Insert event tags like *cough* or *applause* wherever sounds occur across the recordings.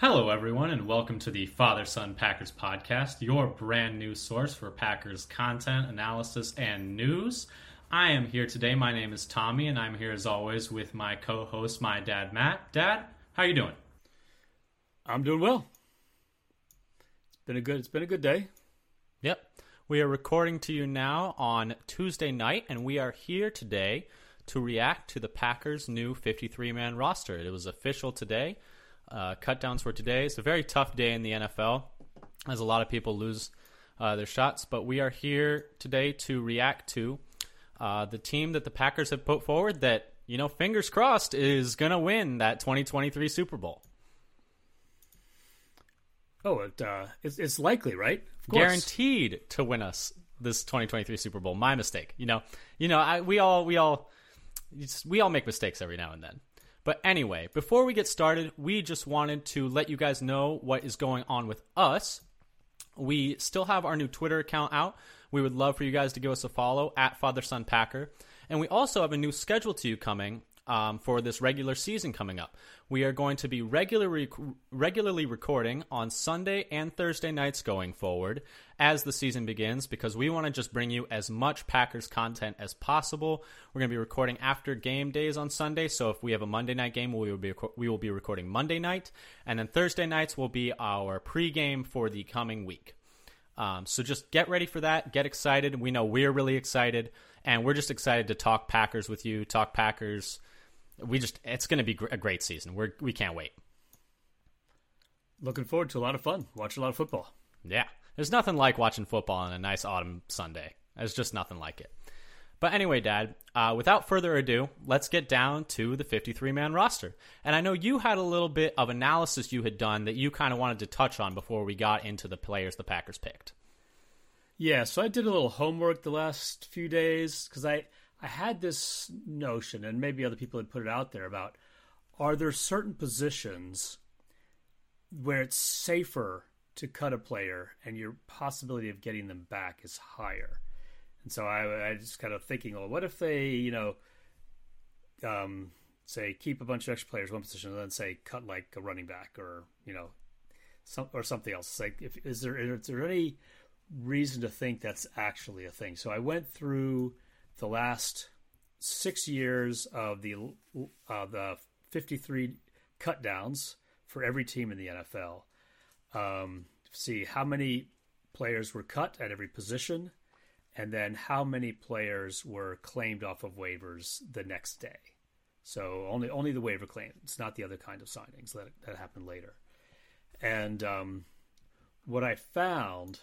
Hello, everyone, and welcome to the Father Son Packers podcast, your brand new source for Packers content, analysis, and news. I am here today. My name is Tommy, and I'm here as always with my co-host, my dad, Matt. Dad, how you doing? I'm doing well. It's been a good. It's been a good day. Yep. We are recording to you now on Tuesday night, and we are here today to react to the Packers' new 53-man roster. It was official today. Uh, cutdowns for today. It's a very tough day in the NFL, as a lot of people lose uh, their shots. But we are here today to react to uh, the team that the Packers have put forward. That you know, fingers crossed, is going to win that 2023 Super Bowl. Oh, it, uh, it's, it's likely, right? Guaranteed to win us this 2023 Super Bowl. My mistake. You know, you know, I, we all we all we all make mistakes every now and then. But anyway, before we get started, we just wanted to let you guys know what is going on with us. We still have our new Twitter account out. We would love for you guys to give us a follow at Father Son Packer. And we also have a new schedule to you coming um, for this regular season coming up. We are going to be regularly regularly recording on Sunday and Thursday nights going forward as the season begins because we want to just bring you as much Packers content as possible. We're going to be recording after game days on Sunday, so if we have a Monday night game, we will be we will be recording Monday night, and then Thursday nights will be our pregame for the coming week. Um, so just get ready for that. Get excited. We know we're really excited, and we're just excited to talk Packers with you. Talk Packers we just it's going to be a great season. We're we can't wait. Looking forward to a lot of fun. Watch a lot of football. Yeah, there's nothing like watching football on a nice autumn Sunday. There's just nothing like it. But anyway, Dad, uh, without further ado, let's get down to the 53 man roster. And I know you had a little bit of analysis you had done that you kind of wanted to touch on before we got into the players the Packers picked. Yeah, so I did a little homework the last few days because I I had this notion, and maybe other people had put it out there about are there certain positions where it's safer to cut a player and your possibility of getting them back is higher? And so I, I just kind of thinking, well, what if they, you know, um, say keep a bunch of extra players one position and then say cut like a running back or you know, some or something else. Like, if is there is there any reason to think that's actually a thing? So I went through the last six years of the uh, the 53 cutdowns for every team in the NFL. Um, see how many players were cut at every position, and then how many players were claimed off of waivers the next day. So only only the waiver claim. It's not the other kind of signings that that happened later. And um, what I found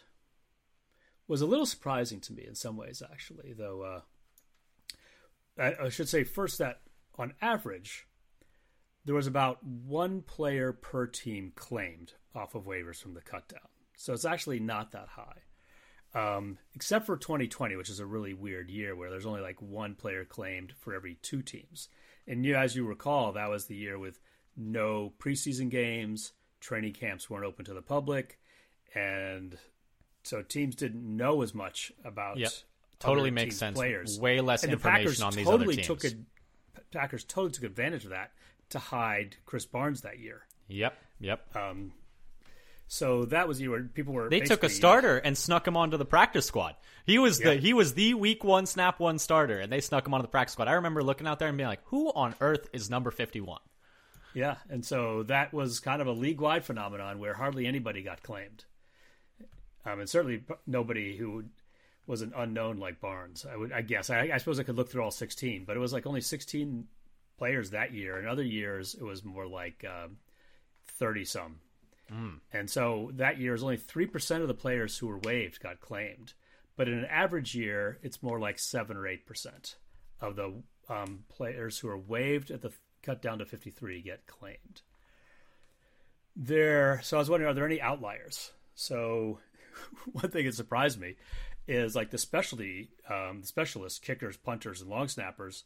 was a little surprising to me in some ways, actually. Though uh, I should say first that on average, there was about one player per team claimed off of waivers from the cutdown. So it's actually not that high. Um, except for 2020, which is a really weird year where there's only like one player claimed for every two teams. And you, as you recall, that was the year with no preseason games, training camps weren't open to the public, and so teams didn't know as much about yep. Totally makes sense. Players. Way less and information on these totally other teams. Took a, Packers totally took advantage of that to hide Krys Barnes that year. Yep. Yep. Um, so that was you where people were. They took a starter and snuck him onto the practice squad. He was the he was the week one snap one starter, and they snuck him onto the practice squad. I remember looking out there and being like, "Who on earth is number fifty one? Yeah, and so that was kind of a league wide phenomenon where hardly anybody got claimed, um, and certainly nobody who was an unknown like Barnes. I would, I guess. I, I suppose I could look through all 16, but it was like only 16 players that year. In other years, it was more like thirty um, some. Mm. And so that year is only three percent of the players who were waived got claimed. But in an average year, it's more like seven or eight percent of the um, players who are waived at the cut down to 53 get claimed. There, so I was wondering, are there any outliers? So *laughs* one thing that surprised me is like the specialty, um, the specialists, kickers, punters, and long snappers.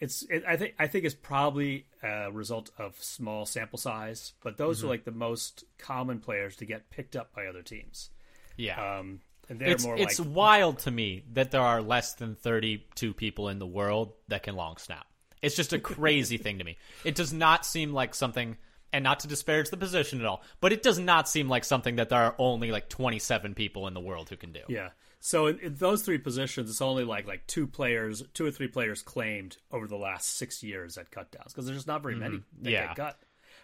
It's it, I think I think it's probably a result of small sample size, but those mm-hmm. are like the most common players to get picked up by other teams. Yeah. Um, and they're it's, more it's like, wild to me that there are less than 32 people in the world that can long snap. It's just a crazy *laughs* thing to me. It does not seem like something and not to disparage the position at all, but it does not seem like something that there are only like 27 people in the world who can do. Yeah. So in, in those three positions, it's only like like two players, two or three players claimed over the last six years at cutdowns because there's just not very many that Yeah. cut.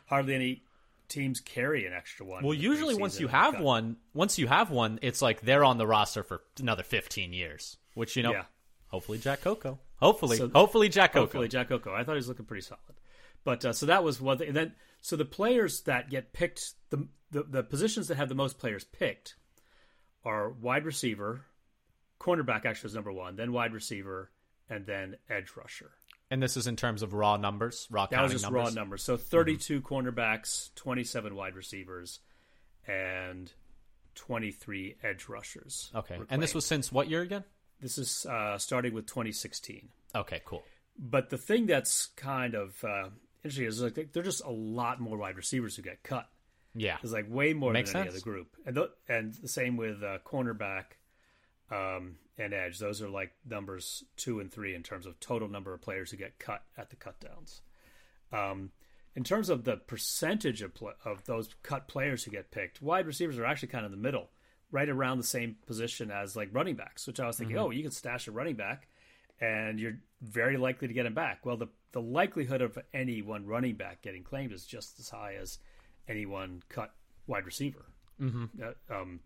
Hardly any teams carry an extra one. Well, usually once you have one, once you have one, it's like they're on the roster for another 15 years, which you know, Yeah. hopefully Jack Coco. Hopefully, So- hopefully Jack Coco. Hopefully, Jack Coco. I thought he was looking pretty solid. But uh, so that was one thing. And then, so the players that get picked, the, the the positions that have the most players picked are wide receiver, cornerback actually is number one, then wide receiver, and then edge rusher. And this is in terms of raw numbers, raw That was just numbers. raw numbers. So 32 cornerbacks, 27 wide receivers, and 23 edge rushers. Okay, and this was since what year again? this is uh, starting with 2016. Okay, cool. But the thing that's kind of uh, interesting is like there are just a lot more wide receivers who get cut. Yeah, There's like way more Makes than any other group, and th- and the same with uh, cornerback um, and edge. Those are like numbers two and three in terms of total number of players who get cut at the cutdowns. Um, in terms of the percentage of pl- of those cut players who get picked, wide receivers are actually kind of in the middle, right around the same position as like running backs. Which I was thinking, oh, you can stash a running back, and you're very likely to get him back. Well, the the likelihood of any one running back getting claimed is just as high as any one cut wide receiver. Mm-hmm. Uh, um,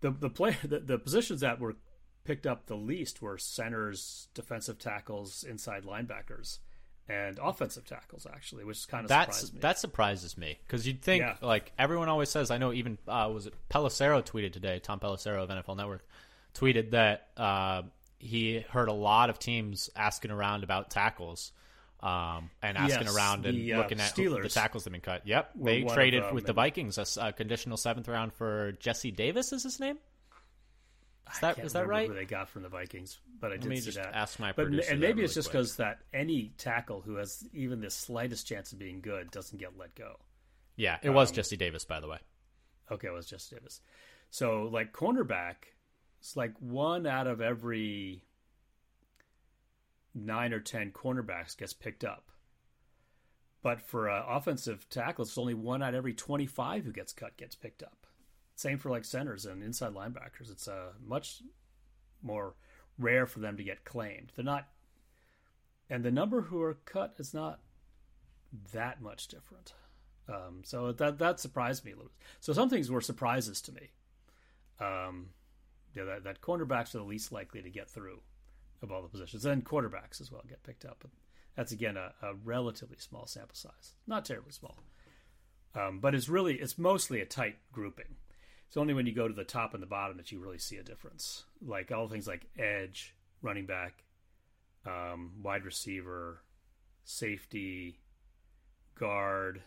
the the play *laughs* the, the positions that were picked up the least were centers, defensive tackles, inside linebackers, and offensive tackles. Actually, which kind of that's surprised me. that surprises me because you'd think Yeah. like everyone always says. I know even uh, was it Pelissero tweeted today. Tom Pelissero of NFL Network tweeted that uh, he heard a lot of teams asking around about tackles. Um, and asking Yes, around and the, uh, looking at who- the tackles that have been cut. Yep, they traded with the Vikings a, conditional seventh round for Jesse Davis. Is his name? Is that Can't is that right? Who they got from the Vikings, but I did me see just that. ask my but and maybe really it's just because that any tackle who has even the slightest chance of being good doesn't get let go. Yeah, it Um, was Jesse Davis, by the way. Okay, it was Jesse Davis. So like cornerback, it's like one out of every nine or ten cornerbacks gets picked up. But for uh, offensive tackles, it's only one out of every twenty-five who gets cut gets picked up. Same for like centers and inside linebackers. It's uh, much more rare for them to get claimed. They're not, and the number who are cut is not that much different. Um, so that that surprised me a little. bit. So some things were surprises to me. Um, yeah, that, that cornerbacks are the least likely to get through of all the positions, and quarterbacks as well get picked up. But that's again a, a relatively small sample size, not terribly small. Um, but it's really it's mostly a tight grouping. It's only when you go to the top and the bottom that you really see a difference. Like all things like edge, running back, um, wide receiver, safety, guard.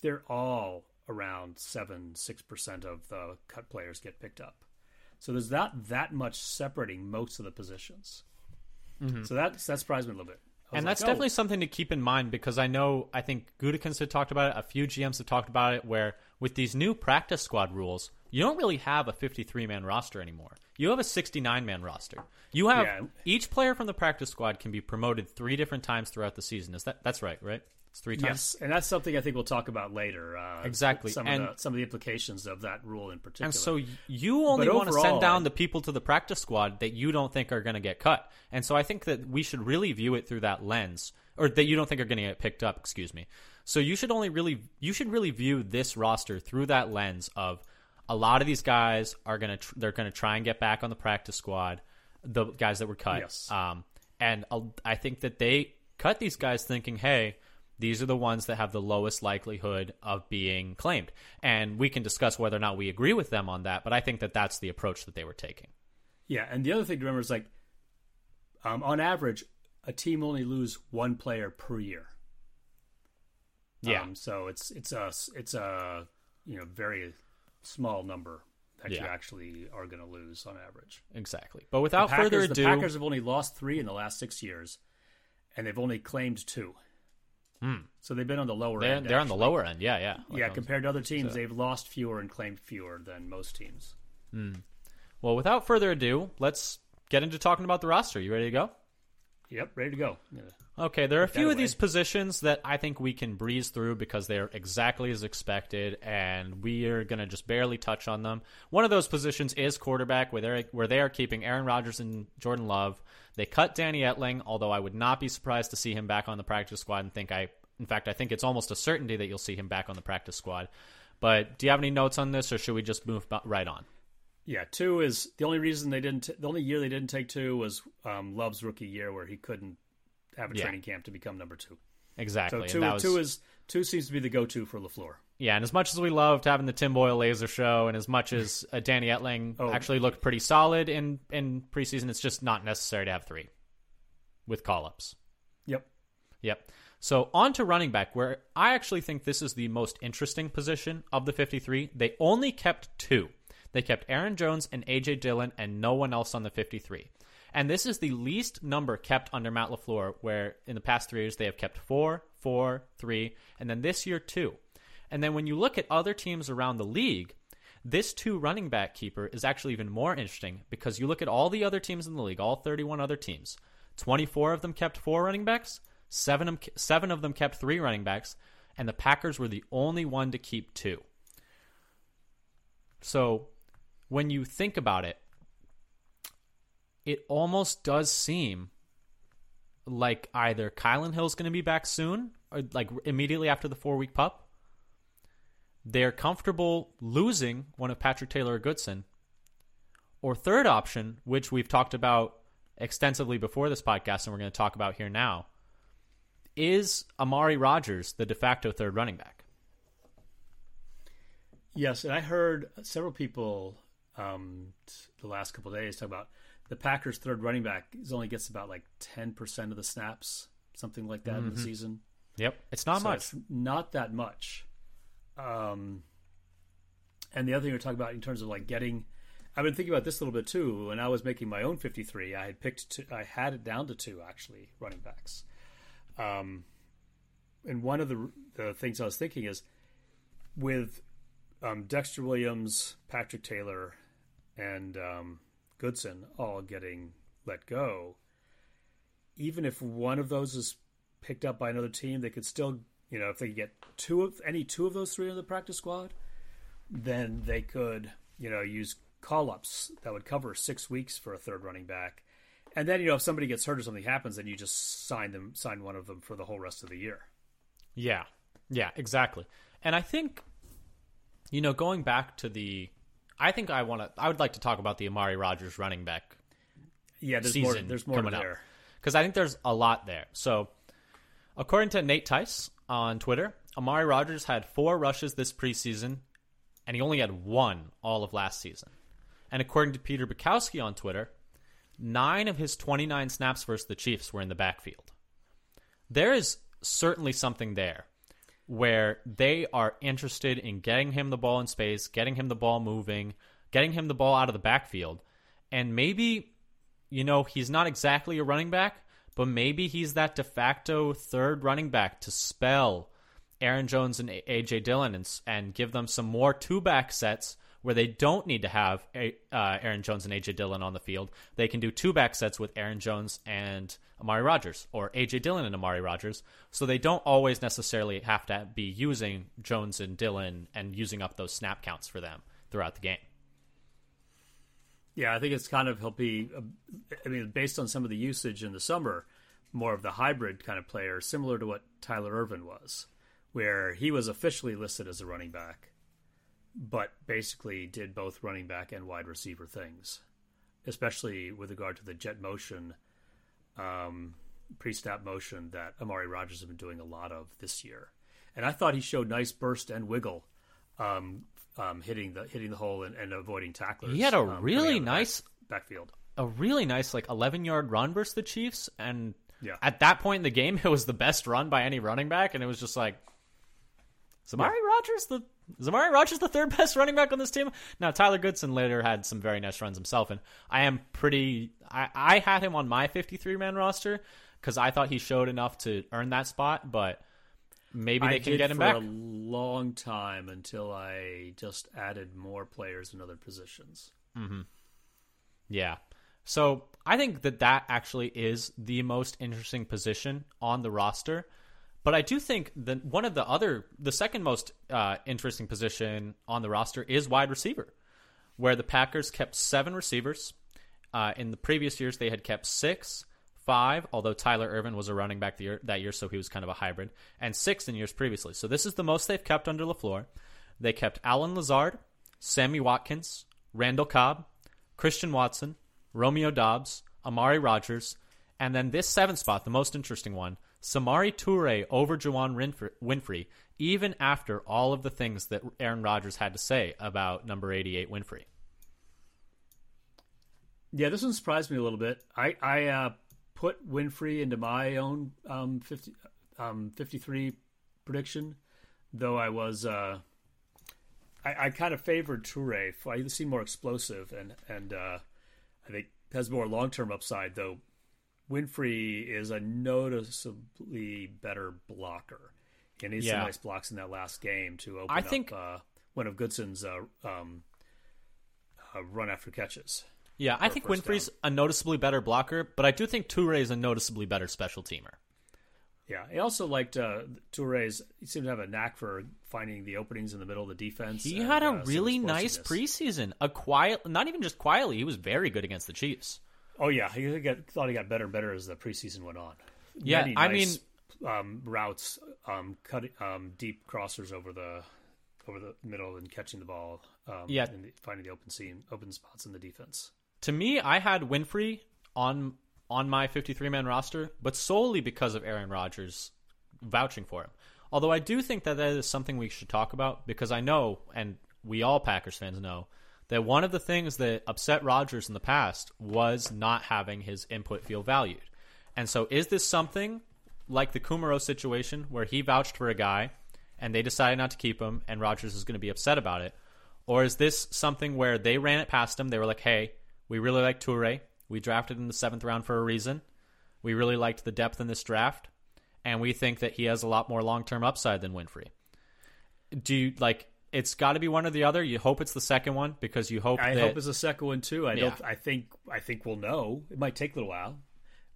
They're all around seven, six percent of the cut players get picked up. So there's that that much separating most of the positions. So that that surprised me a little bit. Mm-hmm. And like, that's oh, definitely something to keep in mind because I know I think Gutekunst had talked about it. A few GMs have talked about it. Where with these new practice squad rules, you don't really have a 53 man roster anymore. You have a 69 man roster. You have Yeah. each player from the practice squad can be promoted three different times throughout the season. Is that that's right? Right? It's three times. Yes, and that's something I think we'll talk about later. Uh, Exactly, some and- of the some of the implications of that rule in particular. And so you only But want to send down the people to the practice squad that you don't think are going to get cut. And so I think that we should really view it through that lens, or that you don't think are going to get picked up. Excuse me. So you should only really you should really view this roster through that lens of a lot of these guys are going to tr- they're going to try and get back on the practice squad, the guys that were cut. Yes. Um, and I'll- I think that they cut these guys thinking, hey, these are the ones that have the lowest likelihood of being claimed. And we can discuss whether or not we agree with them on that, but I think that that's the approach that they were taking. yeah, and the other thing to remember is like, um, on average, a team only lose one player per year. Yeah. Um, so it's it's a it's a you know very small number that you actually are going to lose on average. exactly. But without Packers, further the Packers have only lost three in the last six years, and they've only claimed two. Hmm. So they've been on the lower they're, end. they're on the lower end. Yeah, yeah. Like yeah, compared to other teams, they've lost fewer and claimed fewer than most teams. Hmm. Well, without further ado, let's get into talking about the roster. You ready to go? Yep, ready to go. Yeah. Okay, there are a few of these positions that I think we can breeze through because they're exactly as expected, and we are going to just barely touch on them. One of those positions is quarterback, where they where they are keeping Aaron Rodgers and Jordan Love. They cut Danny Etling, although I would not be surprised to see him back on the practice squad. And think I, in fact, I think it's almost a certainty that you'll see him back on the practice squad. But do you have any notes on this, or should we just move right on? Yeah, two is the only reason they didn't. the only year they didn't take two was um, Love's rookie year, where he couldn't have a Yeah. training camp to become number two. Exactly. So two, was- two is two seems to be the go-to for Lafleur. Yeah, and as much as we loved having the Tim Boyle laser show, and as much as uh, Danny Etling Oh. actually looked pretty solid in in preseason, it's just not necessary to have three with call ups. Yep. Yep. So on to running back, where I actually think this is the most interesting position of the 53. They only kept two. They kept Aaron Jones and AJ Dillon, and no one else on the 53. And this is the least number kept under Matt LaFleur, where in the past three years they have kept four, four, three, and then this year two. And then when you look at other teams around the league, this two running back keeper is actually even more interesting because you look at all the other teams in the league, all 31 other teams. 24 of them kept four running backs, seven of, seven of them kept three running backs, and the Packers were the only one to keep two. So when you think about it, it almost does seem like either Kylin Hill's going to be back soon, or like immediately after the four week pup. They're comfortable losing one of Patrick Taylor or Goodson. Or third option, which we've talked about extensively before this podcast and we're going to talk about here now, is Amari Rodgers the de facto third running back? Yes, and I heard several people um, the last couple of days talk about the Packers' third running back is only gets about like ten percent of the snaps, something like that in the season. Yep, it's not So much. it's not that much. Um, and the other thing we're talking about in terms of like getting, I've been thinking about this a little bit too. When I was making my own 53, I had picked, two, I had it down to two actually running backs. Um, and one of the the things I was thinking is with um, Dexter Williams, Patrick Taylor, and um, Goodson all getting let go. Even if one of those is picked up by another team, they could still, you know, if they get two of any two of those three in the practice squad, then they could, you know, use call ups that would cover six weeks for a third running back. And then, you know, if somebody gets hurt or something happens, then you just sign them, sign one of them for the whole rest of the year. Yeah. Yeah, exactly. And I think you know, going back to the I think I want to I would like to talk about the Amari Rodgers running back Yeah, there's season more. There's more coming there. because I think there's a lot there. So, according to Nate Tice on Twitter, Amari Rodgers had four rushes this preseason, and he only had one all of last season. And according to Peter Bukowski on Twitter, nine of his 29 snaps versus the Chiefs were in the backfield. There is certainly something there where they are interested in getting him the ball in space, getting him the ball moving, getting him the ball out of the backfield. And maybe, you know, he's not exactly a running back, but maybe he's that de facto third running back to spell Aaron Jones and AJ Dillon and, and give them some more two back sets where they don't need to have a, uh, Aaron Jones and AJ Dillon on the field. They can do two back sets with Aaron Jones and Amari Rodgers or AJ Dillon and Amari Rodgers. So they don't always necessarily have to be using Jones and Dillon and using up those snap counts for them throughout the game. Yeah, I think it's kind of he'll be. I mean, based on some of the usage in the summer, more of the hybrid kind of player, similar to what Tyler Ervin was, where he was officially listed as a running back, but basically did both running back and wide receiver things, especially with regard to the jet motion, um, pre-snap motion that Amari Rodgers has been doing a lot of this year. And I thought he showed nice burst and wiggle, um, um, hitting the hitting the hole and, and avoiding tacklers. He had a um, really the back- nice backfield. a really nice like 11 yard run versus the Chiefs and Yeah. at that point in the game *laughs* it was the best run by any running back and it was just like Zamari Amari Rodgers the Zamari Rogers the third *laughs* best running back on this team? Now Tyler Goodson later had some very nice runs himself and I am pretty I, I had him on my 53 man roster because I thought he showed enough to earn that spot but maybe they I can get him for back. a long time until I just added more players in other positions. Yeah. So I think that that actually is the most interesting position on the roster. But I do think that one of the other, the second most uh, interesting position on the roster is wide receiver, where the Packers kept seven receivers. Uh, in the previous years, they had kept six, five, although Tyler Ervin was a running back year, that year, so he was kind of a hybrid, and six in years previously. So this is the most they've kept under LaFleur. They kept Allen Lazard, Sammy Watkins, Randall Cobb, Christian Watson, Romeo Doubs, Amari Rodgers, and then this seventh spot, the most interesting one, Samori Toure over Juwann Winfree, even after all of the things that Aaron Rodgers had to say about number 88 Winfree. Yeah, this one surprised me a little bit. I, I uh, put Winfree into my own um, 50, um, 53 prediction, though I was. Uh, I, I kind of favored Toure. I seem more explosive and, and uh, I think has more long term upside, though Winfree is a noticeably better blocker. And he's yeah. some nice blocks in that last game to open I think, up uh, one of Goodson's uh, um, uh, run after catches. Yeah, I think Winfree's down. a noticeably better blocker, but I do think Toure is a noticeably better special teamer. Yeah, I also liked uh, Toure's. He seemed to have a knack for finding the openings in the middle of the defense. He and, had a uh, really nice preseason. A quiet, not even just quietly. He was very good against the Chiefs. Oh yeah, he got, thought he got better and better as the preseason went on. Yeah, Many I nice, mean um, routes, um, cutting um, deep crossers over the over the middle and catching the ball. Um, yeah, and finding the open seam, open spots in the defense. To me, I had Winfree on on my 53 man roster, but solely because of Aaron Rodgers vouching for him. Although I do think that that is something we should talk about because I know, and we all Packers fans know, that one of the things that upset Rodgers in the past was not having his input feel valued. And so, is this something like the Kumerow situation where he vouched for a guy and they decided not to keep him and Rodgers is going to be upset about it? Or is this something where they ran it past him? They were like, hey, we really like Toure. We drafted in the seventh round for a reason. We really liked the depth in this draft. And we think that he has a lot more long term upside than Winfree. Do you like it's got to be one or the other. You hope it's the second one because you hope. I that, hope it's the second one too. I yeah. don't. I think. I think we'll know. It might take a little while.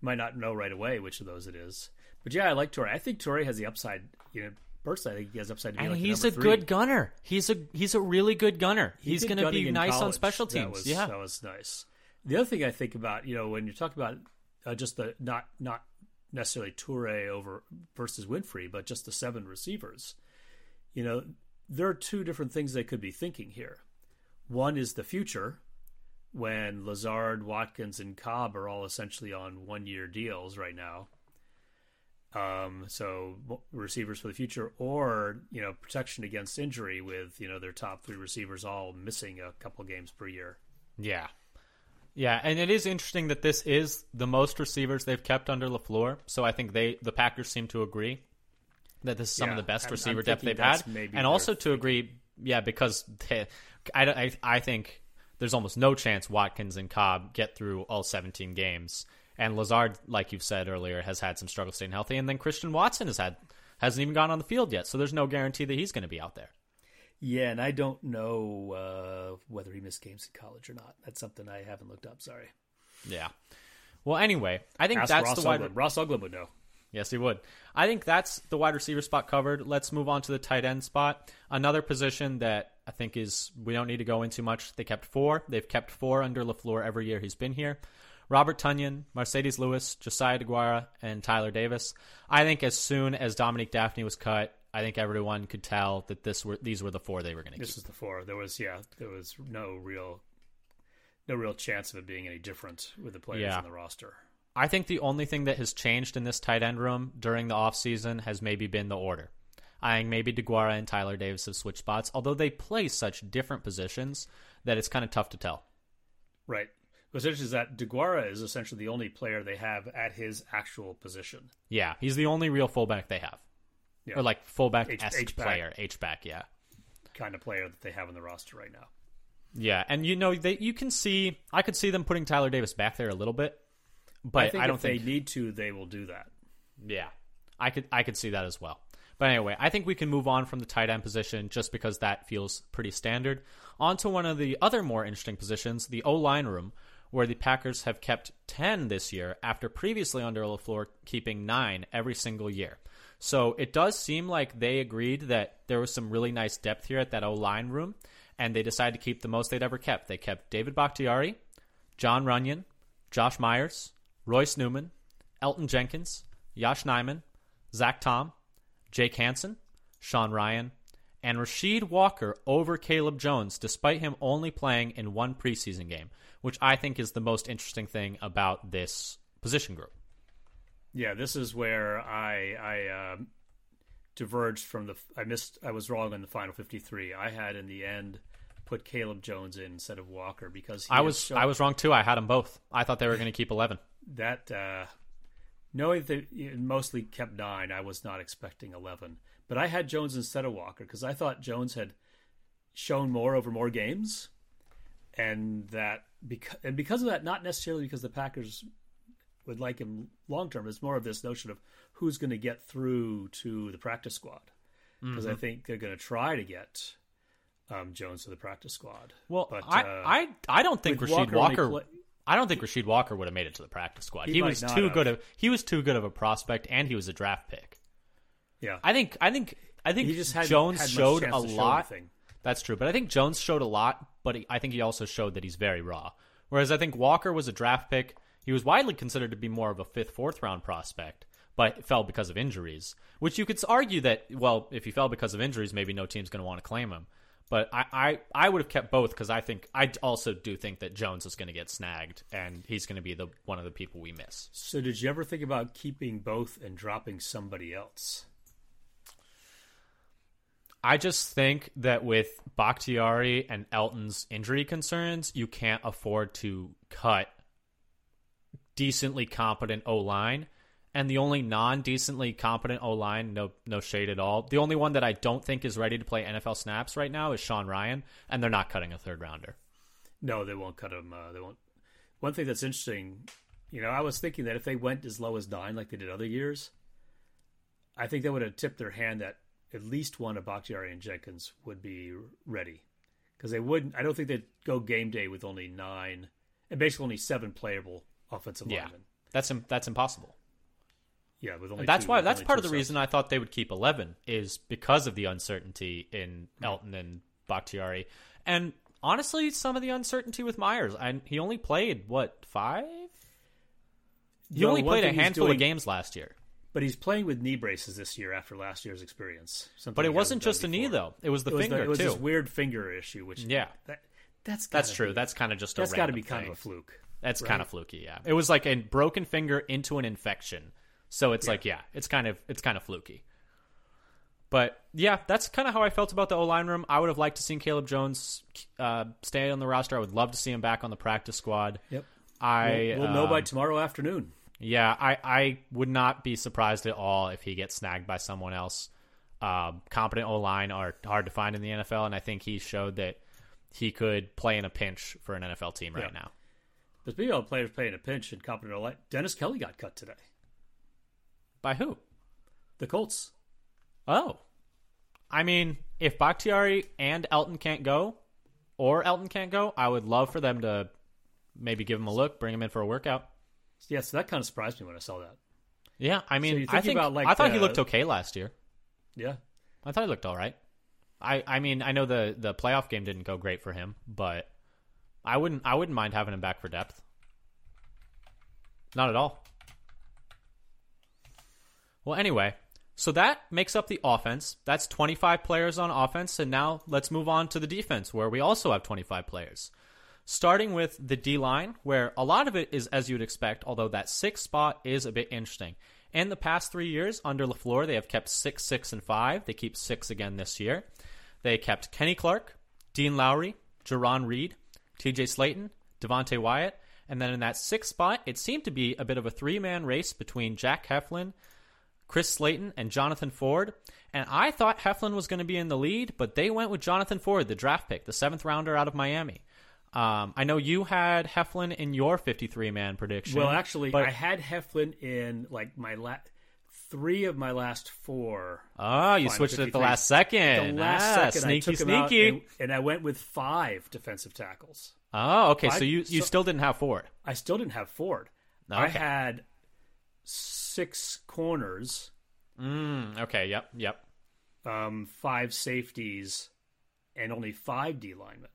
Might not know right away which of those it is. But yeah, I like Toure. I think Toure has the upside. You know, personally, I think he has upside. To be and like he's a three. good gunner. He's a he's a really good gunner. He he's going to be nice college. on special teams. That was, yeah, that was nice. The other thing I think about, you know, when you're talking about uh, just the not not necessarily Toure over versus Winfree, but just the seven receivers. You know, there are two different things they could be thinking here. One is the future, when Lazard, Watkins, and Cobb are all essentially on one year deals right now. Um, so receivers for the future, or you know, protection against injury with you know their top three receivers all missing a couple games per year. Yeah, yeah, and it is interesting that this is the most receivers they've kept under Lafleur. So I think they the Packers seem to agree that this is some yeah, of the best receiver I'm depth they've had, and also to agree, yeah, because they, I, I, I think there's almost no chance Watkins and Cobb get through all 17 games, and Lazard, like you've said earlier, has had some struggle staying healthy, and then Christian Watson has had hasn't even gone on the field yet, so there's no guarantee that he's going to be out there. Yeah, and I don't know uh, whether he missed games in college or not. That's something I haven't looked up. Sorry. Yeah. Well, anyway, I think Ask that's Ross the wide. Uglem. Ross Uglem would know. Yes, he would. I think that's the wide receiver spot covered. Let's move on to the tight end spot. Another position that I think is we don't need to go into much. They kept four. They've kept four under LaFleur every year he's been here. Robert Tonyan, Marcedes Lewis, Josiah DeGuara, and Tyler Davis. I think as soon as Dominique Dafney was cut, I think everyone could tell that this were these were the four they were going to keep. This was the four. There was yeah, there was no real no real chance of it being any different with the players yeah. on the roster. I think the only thing that has changed in this tight end room during the offseason has maybe been the order. I think maybe DeGuara and Tyler Davis have switched spots, although they play such different positions that it's kind of tough to tell. Right. What's interesting is that DeGuara is essentially the only player they have at his actual position. Yeah, he's the only real fullback they have. Yeah. Or like fullback esque player, H back, yeah. Kind of player that they have in the roster right now. Yeah, and you know they you can see I could see them putting Tyler Davis back there a little bit but I, I don't think they need to, they will do that. Yeah, I could I could see that as well. But anyway, I think we can move on from the tight end position just because that feels pretty standard. On to one of the other more interesting positions, the O line room, where the Packers have kept 10 this year after previously under LaFleur keeping 9 every single year. So it does seem like they agreed that there was some really nice depth here at that O line room, and they decided to keep the most they'd ever kept. They kept David Bakhtiari, Jon Runyan, Josh Myers, Royce Newman, Elgton Jenkins, Yosh Nijman, Zach Tom, Jake Hanson, Sean Rhyan, and Rasheed Walker over Caleb Jones, despite him only playing in one preseason game, which I think is the most interesting thing about this position group. Yeah, this is where I I um, diverged from the. I missed. I was wrong on the final fifty three. I had in the end put Caleb Jones in instead of Walker because I was shown, I was wrong too. I had them both. I thought they were going to keep eleven. That uh, knowing that it mostly kept nine, I was not expecting eleven. But I had Jones instead of Walker because I thought Jones had shown more over more games, and that because and because of that, not necessarily because the Packers would like him long term. It's more of this notion of who's going to get through to the practice squad because mm-hmm. I think they're going to try to get um, Jones to the practice squad. Well, but, I, uh, I I don't think Rasheed Walker. Walker I don't think Rasheed Walker would have made it to the practice squad. He, he was too have. good of he was too good of a prospect, and he was a draft pick. Yeah, I think I think I think he just had, Jones had showed a lot. Show That's true, but I think Jones showed a lot, but he, I think he also showed that he's very raw. Whereas I think Walker was a draft pick. He was widely considered to be more of a fifth, fourth round prospect, but fell because of injuries. Which you could argue that, well, if he fell because of injuries, maybe no team's going to want to claim him. But I, I, I would have kept both because I think I also do think that Jones is going to get snagged and he's going to be the one of the people we miss. So did you ever think about keeping both and dropping somebody else? I just think that with Bakhtiari and Elgton's injury concerns, you can't afford to cut decently competent O line. And the only non decently competent O line, no no shade at all. The only one that I don't think is ready to play NFL snaps right now is Sean Rhyan, and they're not cutting a third rounder. No, they won't cut him. Uh, they won't. One thing that's interesting, you know, I was thinking that if they went as low as nine like they did other years, I think they would have tipped their hand that at least one of Bakhtiari and Jenkins would be ready because they wouldn't. I don't think they'd go game day with only nine and basically only seven playable offensive yeah, linemen. That's that's impossible. Yeah, with only that's two, why that's part of the subs. reason I thought they would keep eleven is because of the uncertainty in Elgton and Bakhtiari, and honestly, some of the uncertainty with Myers. And he only played what five? He you only played a handful doing, of games last year. But he's playing with knee braces this year after last year's experience. But it wasn't just a knee though; it was the it finger was the, it was too. This weird finger issue, which yeah, that, that's that's true. Be, that's kind of just that's got to be kind thing. of a fluke. That's right? kind of fluky. Yeah, it was like a broken finger into an infection. So it's yeah. like yeah, it's kind of it's kind of fluky. But yeah, that's kind of how I felt about the O line room. I would have liked to see Caleb Jones uh, stay on the roster. I would love to see him back on the practice squad. Yep. I we'll, we'll um, know by um, tomorrow afternoon. Yeah, I, I would not be surprised at all if he gets snagged by someone else. Uh, competent O line are hard to find in the NFL, and I think he showed that he could play in a pinch for an NFL team right yeah. now. But speaking of players playing in a pinch and competent O line, Dennis Kelly got cut today. By who? The Colts. Oh. I mean, if Bakhtiari and Elgton can't go, or Elgton can't go, I would love for them to maybe give him a look, bring him in for a workout. Yeah, so that kind of surprised me when I saw that. Yeah, I mean, so I think about, like, I thought the, he looked okay last year. Yeah, I thought he looked all right. I, I mean, I know the the playoff game didn't go great for him, but I wouldn't I wouldn't mind having him back for depth. Not at all. Well, anyway, so that makes up the offense. That's 25 players on offense, and now let's move on to the defense, where we also have 25 players starting with the D line, where a lot of it is as you'd expect, although that sixth spot is a bit interesting. In the past three years under LaFleur, they have kept six, six, and five. They keep six again this year. They kept Kenny Clark, Dean Lowry, Jarran Reed, TJ Slaton, Devonte Wyatt, and then in that sixth spot, it seemed to be a bit of a three man race between Jack Heflin, Chris Slayton, and Jonathan Ford. And I thought Heflin was going to be in the lead, but they went with Jonathan Ford, the draft pick, the seventh rounder out of Miami. Um, I know you had Heflin in your 53 man prediction. Well, actually, but... I had Heflin in like my last three of my last four. Oh, you switched it at the last second. The last ah, second, sneaky, I took sneaky, and, and, I went with five defensive tackles. Oh, okay. I- so you you so- still didn't have Ford. I still didn't have Ford. I had six corners, Mm, okay. Yep. Yep. um, five safeties, and only five D linemen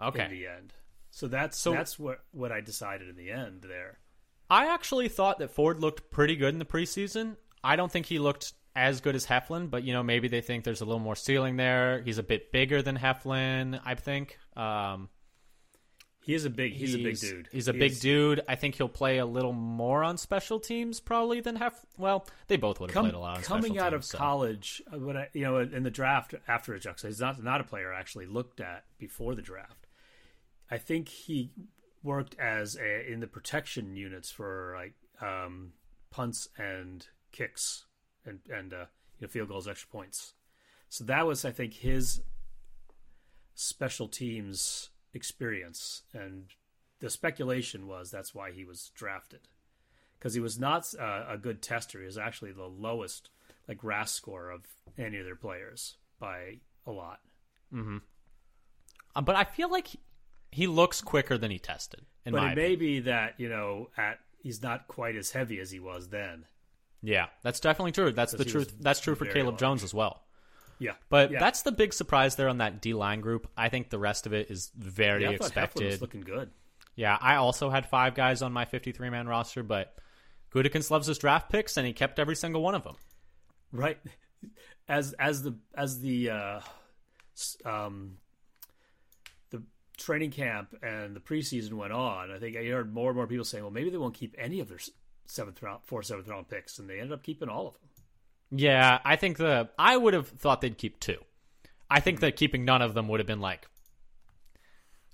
in Okay. the end. So that's So- that's what what I decided in the end there. I actually thought that Ford looked pretty good in the preseason. I don't think he looked as good as Heflin, but you know maybe they think there's a little more ceiling there. He's a bit bigger than Heflin, I think. Um, He is a big he's, a big dude. He's a He big is- dude. I think he'll play a little more on special teams probably than half. Well, they both would have Com- played a lot on coming out teams, of so. college, uh, what I, you know, in the draft after a draft, he's not not a player I actually looked at before the draft. I think he worked as a, in the protection units for like um, punts and kicks and and uh, you know field goals, extra points. So that was, I think, his special teams experience, and the speculation was that's why he was drafted because he was not uh, a good tester. He was actually the lowest like RAS score of any of their players by a lot. Uh, but I feel like he, he looks quicker than he tested. But it may be that you know at he's not quite as heavy as he was then. Yeah, that's definitely true. That's the Because he was truth. That's true for Caleb. Jones as well. Yeah, But yeah. that's the big surprise there on that D line group. I think the rest of it is very yeah, I expected. was looking good. Yeah, I also had five guys on my 53 man roster, but Gutekunst loves his draft picks, and he kept every single one of them. Right, as as the as the uh, um, the training camp and the preseason went on, I think I heard more and more people saying, "Well, maybe they won't keep any of their seventh round, four seventh round picks," and they ended up keeping all of them. Yeah, I think the I would have thought they'd keep two. I think that keeping none of them would have been like.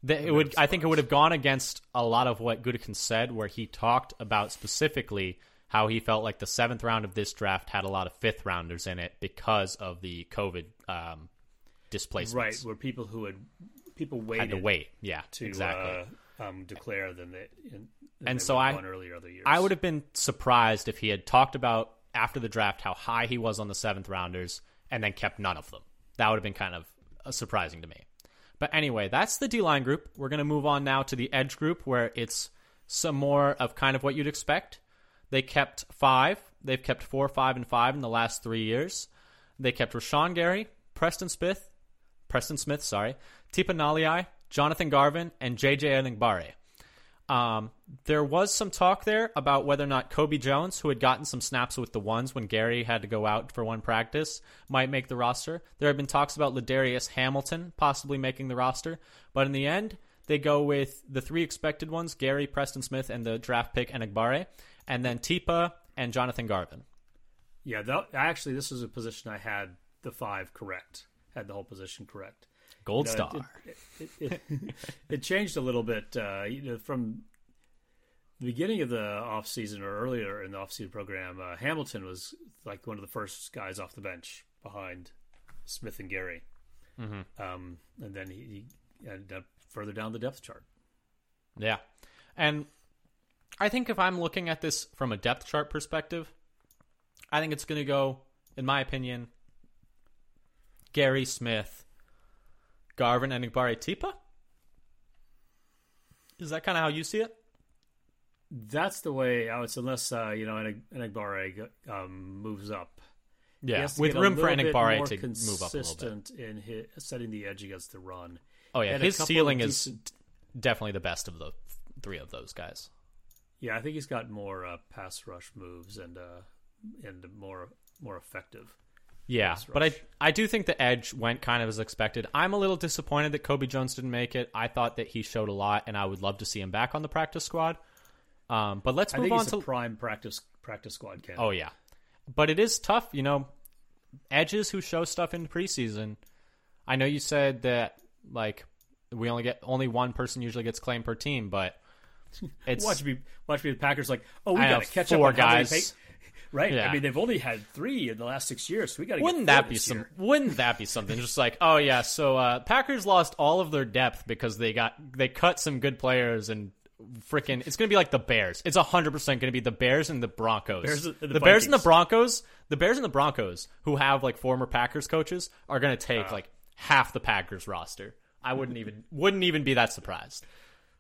The, it would. I think it would have gone against a lot of what Gutekunst said, where he talked about specifically how he felt like the seventh round of this draft had a lot of fifth rounders in it because of the COVID um, Right, displacements. where people who had people Had waited to wait. Yeah, to exactly. uh, um, declare than they than And they so I- earlier other years. I would have been surprised if he had talked about after the draft how high he was on the seventh rounders and then kept none of them. That would have been kind of uh, surprising to me. But anyway, that's the D line group. We're going to move on now to the edge group where it's some more of kind of what you'd expect. They kept five. They've kept four, five, and five in the last three years. They kept Rashan Gary, Preston Smith, Preston Smith, sorry, Tipa Galeai, Jonathan Garvin, and JJ Enagbare. Um, there was some talk there about whether or not Kobe Jones, who had gotten some snaps with the ones when Gary had to go out for one practice, might make the roster. There have been talks about Ladarius Hamilton possibly making the roster, but in the end, they go with the three expected ones: Gary, Preston Smith, and the draft pick Enagbare, and then Tipa and Jonathan Garvin. yeah. That, actually, this was a position I had the five correct. Had the whole position correct. Gold You know, star. It, it, it, it changed a little bit uh, you know, from the beginning of the off season or earlier in the off season program. Uh, Hamilton was like one of the first guys off the bench behind Smith and Gary, mm-hmm. um, and then he, he ended up further down the depth chart. Yeah. And I think if I'm looking at this from a depth chart perspective, I think it's going to go, in my opinion, Gary Smith, Garvin, and Igbare Tipa. Is that kind of how you see it? That's the way I was, unless uh, you know, Enagbare um, moves up. Yeah, with room for little bit Igbare more to move up a little bit. consistent in his, setting the edge against the run. Oh yeah, his ceiling is decent- definitely the best of the three of those guys. Yeah, I think he's got more uh, pass rush moves and uh, and more more effective. Yeah, but I. I do think the edge went kind of as expected. I'm a little disappointed that Kobe Jones didn't make it. I thought that he showed a lot, and I would love to see him back on the practice squad. Um, but let's move on to prime practice practice squad candidate. oh yeah, but it is tough, you know. Edges who show stuff in preseason. I know you said that like we only get only one person usually gets claimed per team, but *laughs* it's watch me, watch me. The Packers like, oh, we I gotta catch four up on how many guys. Right. Yeah. I mean, they've only had three in the last six years, so we got to. Wouldn't get that be some? year. Wouldn't that be something? Just like, oh yeah, so uh, Packers lost all of their depth because they got they cut some good players and freaking. It's gonna be like the Bears. It's hundred percent gonna be the Bears and the Broncos. Bears the the Bears and the Broncos. The Bears and the Broncos, who have like former Packers coaches, are gonna take Uh. like half the Packers roster. I wouldn't even wouldn't even be that surprised.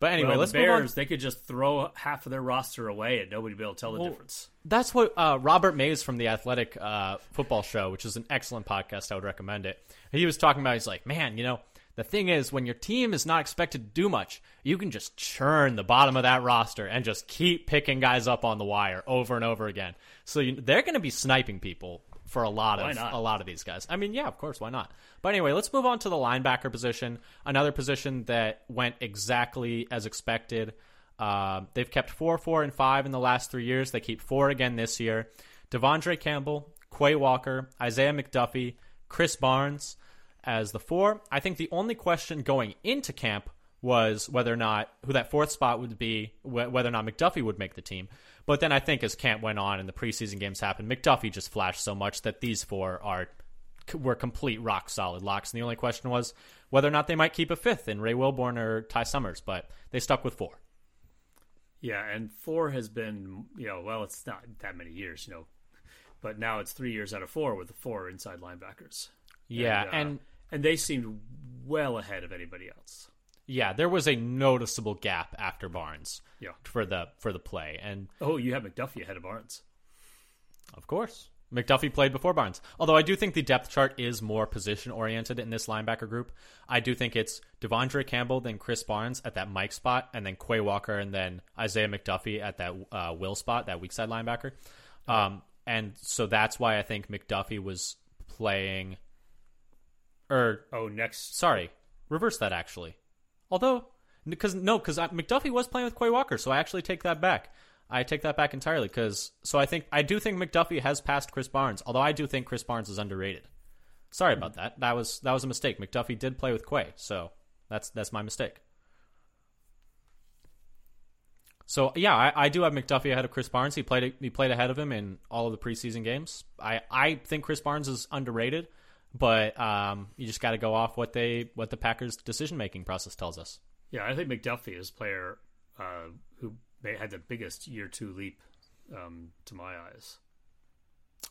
But anyway, well, let's the move on. Bears, they could just throw half of their roster away and nobody would be able to tell the Well, difference. That's what uh, Robert Mays from the Athletic uh, Football Show, which is an excellent podcast. I would recommend it. He was talking about. He's like, man, you know, the thing is, when your team is not expected to do much, you can just churn the bottom of that roster and just keep picking guys up on the wire over and over again. So you, they're going to be sniping people for a lot Why of not? a lot of these guys. I mean, yeah, of course, why not? But anyway, let's move on to the linebacker position. Another position that went exactly as expected. Uh, they've kept four, four, and five in the last three years. They keep four again this year. De'Vondre Campbell, Quay Walker, Isaiah McDuffie, Krys Barnes as the four. I think the only question going into camp was whether or not who that fourth spot would be, wh- whether or not McDuffie would make the team. But then I think as camp went on and the preseason games happened, McDuffie just flashed so much that these four are were complete rock solid locks. And the only question was whether or not they might keep a fifth in Ray Wilborn or Ty Summers, but they stuck with four. Yeah, and four has been, you know, well, it's not that many years, you know, but now it's three years out of four with the four inside linebackers. Yeah, and, uh, and and they seemed well ahead of anybody else. Yeah, there was a noticeable gap after Barnes Yeah. for the for the play, and Oh, you have McDuffie ahead of Barnes. Of course. McDuffie played before Barnes. Although I do think the depth chart is more position oriented in this linebacker group. I do think it's De'Vondre Campbell, then Krys Barnes at that Mike spot, and then Quay Walker, and then Isaiah McDuffie at that uh, Will spot, that weak side linebacker. Um, and so that's why I think McDuffie was playing. Or Oh, next. sorry, reverse that actually. Although, because no, because McDuffie was playing with Quay Walker, so I actually take that back. I take that back entirely because so I think I do think McDuffie has passed Krys Barnes, although I do think Krys Barnes is underrated. Sorry about that. That was that was a mistake. McDuffie did play with Quay, so that's that's my mistake. So yeah, I, I do have McDuffie ahead of Krys Barnes. He played he played ahead of him in all of the preseason games. I, I think Krys Barnes is underrated, but um, you just got to go off what they what the Packers decision making process tells us. Yeah, I think McDuffie is a player uh, who had the biggest year two leap um, to my eyes.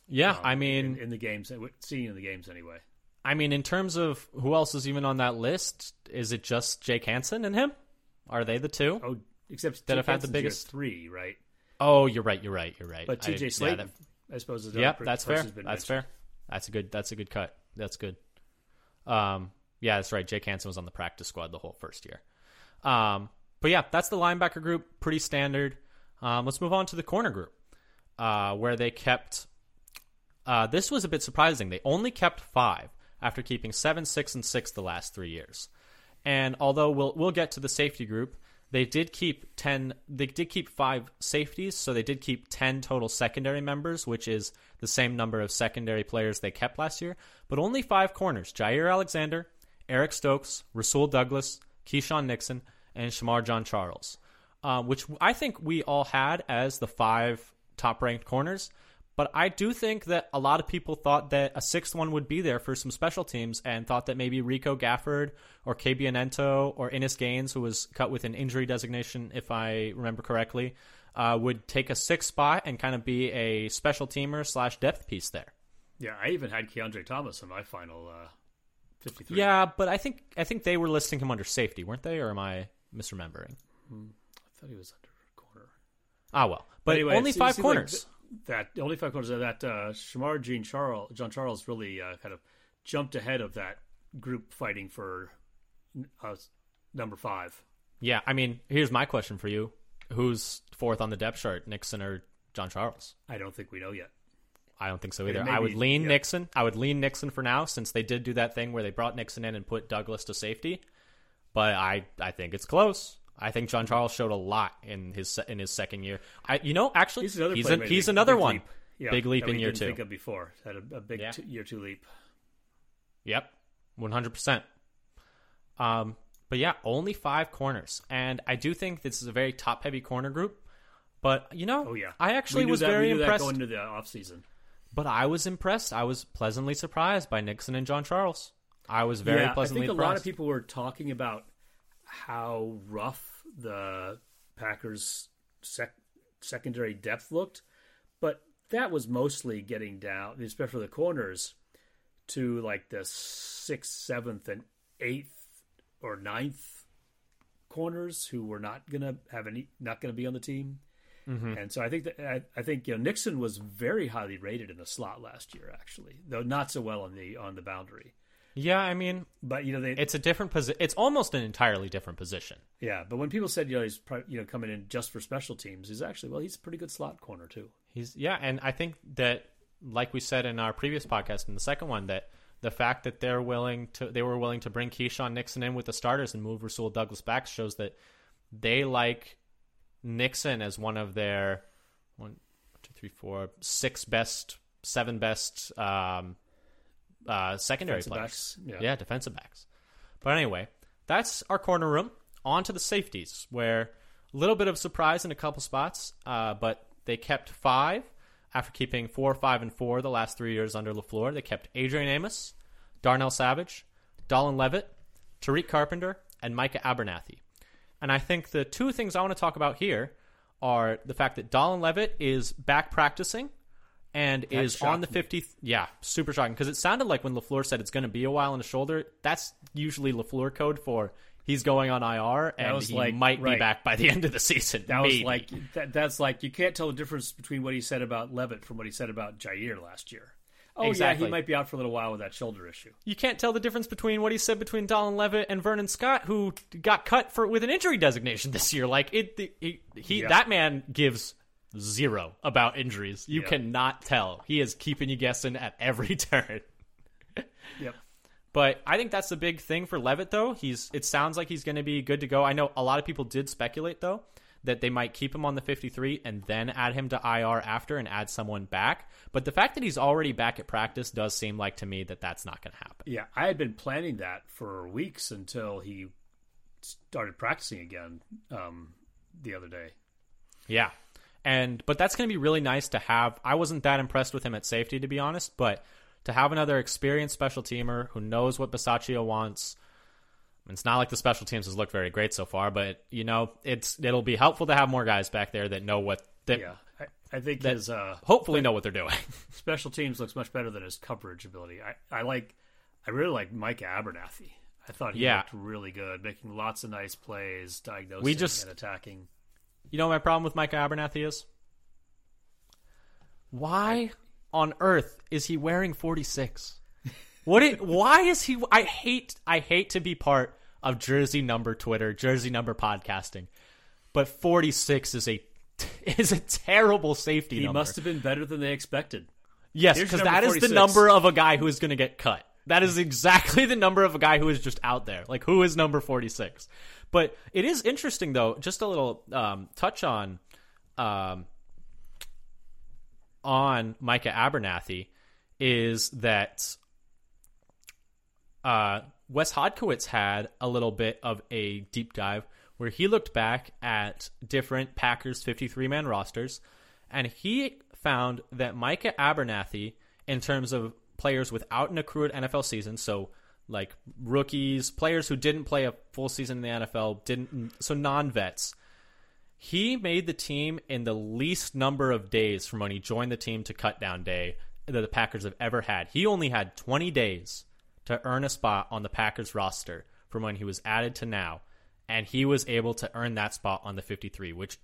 Yeah, Um, I mean, in, in the games, seeing in the games anyway. I mean, in terms of who else is even on that list, is it just Jake Hansen and him? Are they the two? Oh, except That T. have had the biggest- three, right? Oh, you're right. You're right. You're right. But I- T.J. yeah, that- I suppose, is Yeah, that's fair. That's mentioned. fair. That's a good. That's a good cut. That's good. Um, yeah, that's right. Jake Hansen was on the practice squad the whole first year. Um, but yeah, that's the linebacker group. Pretty standard. Um, let's move on to the corner group, uh, where they kept. Uh, this was a bit surprising. They only kept five after keeping seven, six, and six the last three years. And although we'll we'll get to the safety group, they did keep ten. They did keep five safeties, so they did keep ten total secondary members, which is the same number of secondary players they kept last year. But only five corners: Jaire Alexander, Eric Stokes, Rasul Douglas, Keisean Nixon, and Shemar John Charles, uh, which I think we all had as the five top-ranked corners. But I do think that a lot of people thought that a sixth one would be there for some special teams and thought that maybe Rico Gafford or Kabion Ento or Innis Gaines, who was cut with an injury designation, if I remember correctly, uh, would take a sixth spot and kind of be a special teamer slash depth piece there. Yeah, I even had Kiondre Thomas in my final uh, 53. Yeah, but I think I think they were listing him under safety, weren't they? Or am I misremembering? I thought he was under corner. Ah, well, but Anyway, only five like corners. th- that only five corners. That uh, Shemar Jean Charles, John Charles, really uh, kind of jumped ahead of that group fighting for uh, number five. Yeah, I mean, here's my question for you: Who's fourth on the depth chart, Nixon or John Charles? I don't think we know yet. I don't think so either. I would lean yeah. Nixon. I would lean Nixon for now, since they did do that thing where they brought Nixon in and put Douglas to safety. But I, I think it's close. I think John Charles showed a lot in his in his second year. I, you know, actually, He's another. he's, a, he's another one. leap. Yeah, Big leap in year two. Think of before had a, a big Yeah. two, year two leap. Yep, one hundred percent. Um, but yeah, only five corners, and I do think this is a very top heavy corner group. But you know, Oh yeah, I actually was that, very impressed. Going into the off season. But I was impressed. I was pleasantly surprised by Nixon and John Charles. I was very yeah, I think a impressed. lot of people were talking about how rough the Packers' sec- secondary depth looked, but that was mostly getting down, especially the corners, to like the sixth, seventh, and eighth or ninth corners who were not gonna have any, not gonna be on the team. Mm-hmm. And so I think that I, I think you know Nixon was very highly rated in the slot last year, actually, though not so well on the on the boundary. Yeah, I mean, But you know they, it's a different position. It's almost an entirely different position. yeah. But when people said you know he's pro- you know coming in just for special teams, he's actually well, he's a pretty good slot corner too. He's yeah, and I think that like we said in our previous podcast in the second one that the fact that they're willing to they were willing to bring Keisean Nixon in with the starters and move Rasul Douglas back shows that they like Nixon as one of their one, two, three, four, six best, seven best um, uh, secondary Defensive players. backs, yeah. yeah, defensive backs. But anyway, that's our corner room. On to the safeties, where a little bit of surprise in a couple spots, uh, but they kept five after keeping four, five, and four the last three years under LaFleur. They kept Adrian Amos, Darnell Savage, Dallin Leavitt, Tariq Carpenter, and Micah Abernathy. And I think the two things I want to talk about here are the fact that Dallin Leavitt is back practicing and is on the shocked me. 50th. Yeah, super shocking because it sounded like when LaFleur said it's going to be a while on the shoulder, that's usually LaFleur code for he's going on IR and he like- might be back by the *laughs* end of the season. That was like that, that's like you can't tell the difference between what he said about Leavitt from what he said about Jaire last year. Oh Exactly. yeah, he might be out for a little while with that shoulder issue. you can't tell the difference between what he said between Dallin Leavitt and Vernon Scott, who got cut for with an injury designation this year. Like it, he, he Yeah. that man gives zero about injuries. You Yeah. cannot tell. He is keeping you guessing at every *laughs* turn. Yep. But I think that's the big thing for Leavitt, though. He's it sounds like he's going to be good to go. I know a lot of people did speculate though that they might keep him on the 53 and then add him to IR after and add someone back. But the fact that he's already back at practice does seem like to me that that's not going to happen. Yeah, I had been planning that for weeks until he started practicing again um, the other day. Yeah. And but that's going to be really nice to have. I wasn't that impressed with him at safety to be honest, but to have another experienced special teamer who knows what Bisaccia wants. It's not like the special teams has looked very great so far, but you know, it's it'll be helpful to have more guys back there that know what that Yeah, I, think That- his uh, hopefully know what they're doing. *laughs* special teams looks much better than his coverage ability. I, I like, I really like Mike Abernathy. I thought he Yeah. looked really good, making lots of nice plays, diagnosing We just- and attacking. You know what my problem with Micah Abernathy is? Why on earth is he wearing 46? What it, why is he I hate I hate to be part of jersey number Twitter, jersey number podcasting. But 46 is a *laughs* is a terrible safety He number. must have been better than they expected. yes, because that is the number of a guy who is going to get cut. That is exactly the number of a guy who is just out there. Like who is number 46? But it is interesting though, just a little um, touch on um, on Micah Abernathy is that uh, Wes Hodkiewicz had a little bit of a deep dive where he looked back at different Packers 53 man rosters and he found that Micah Abernathy, in terms of players without an accrued NFL season, so like rookies, players who didn't play a full season in the NFL, didn't so non vets, he made the team in the least number of days from when he joined the team to cut down day that the Packers have ever had. He only had 20 days to earn a spot on the Packers roster from when he was added to now, and he was able to earn that spot on the 53, which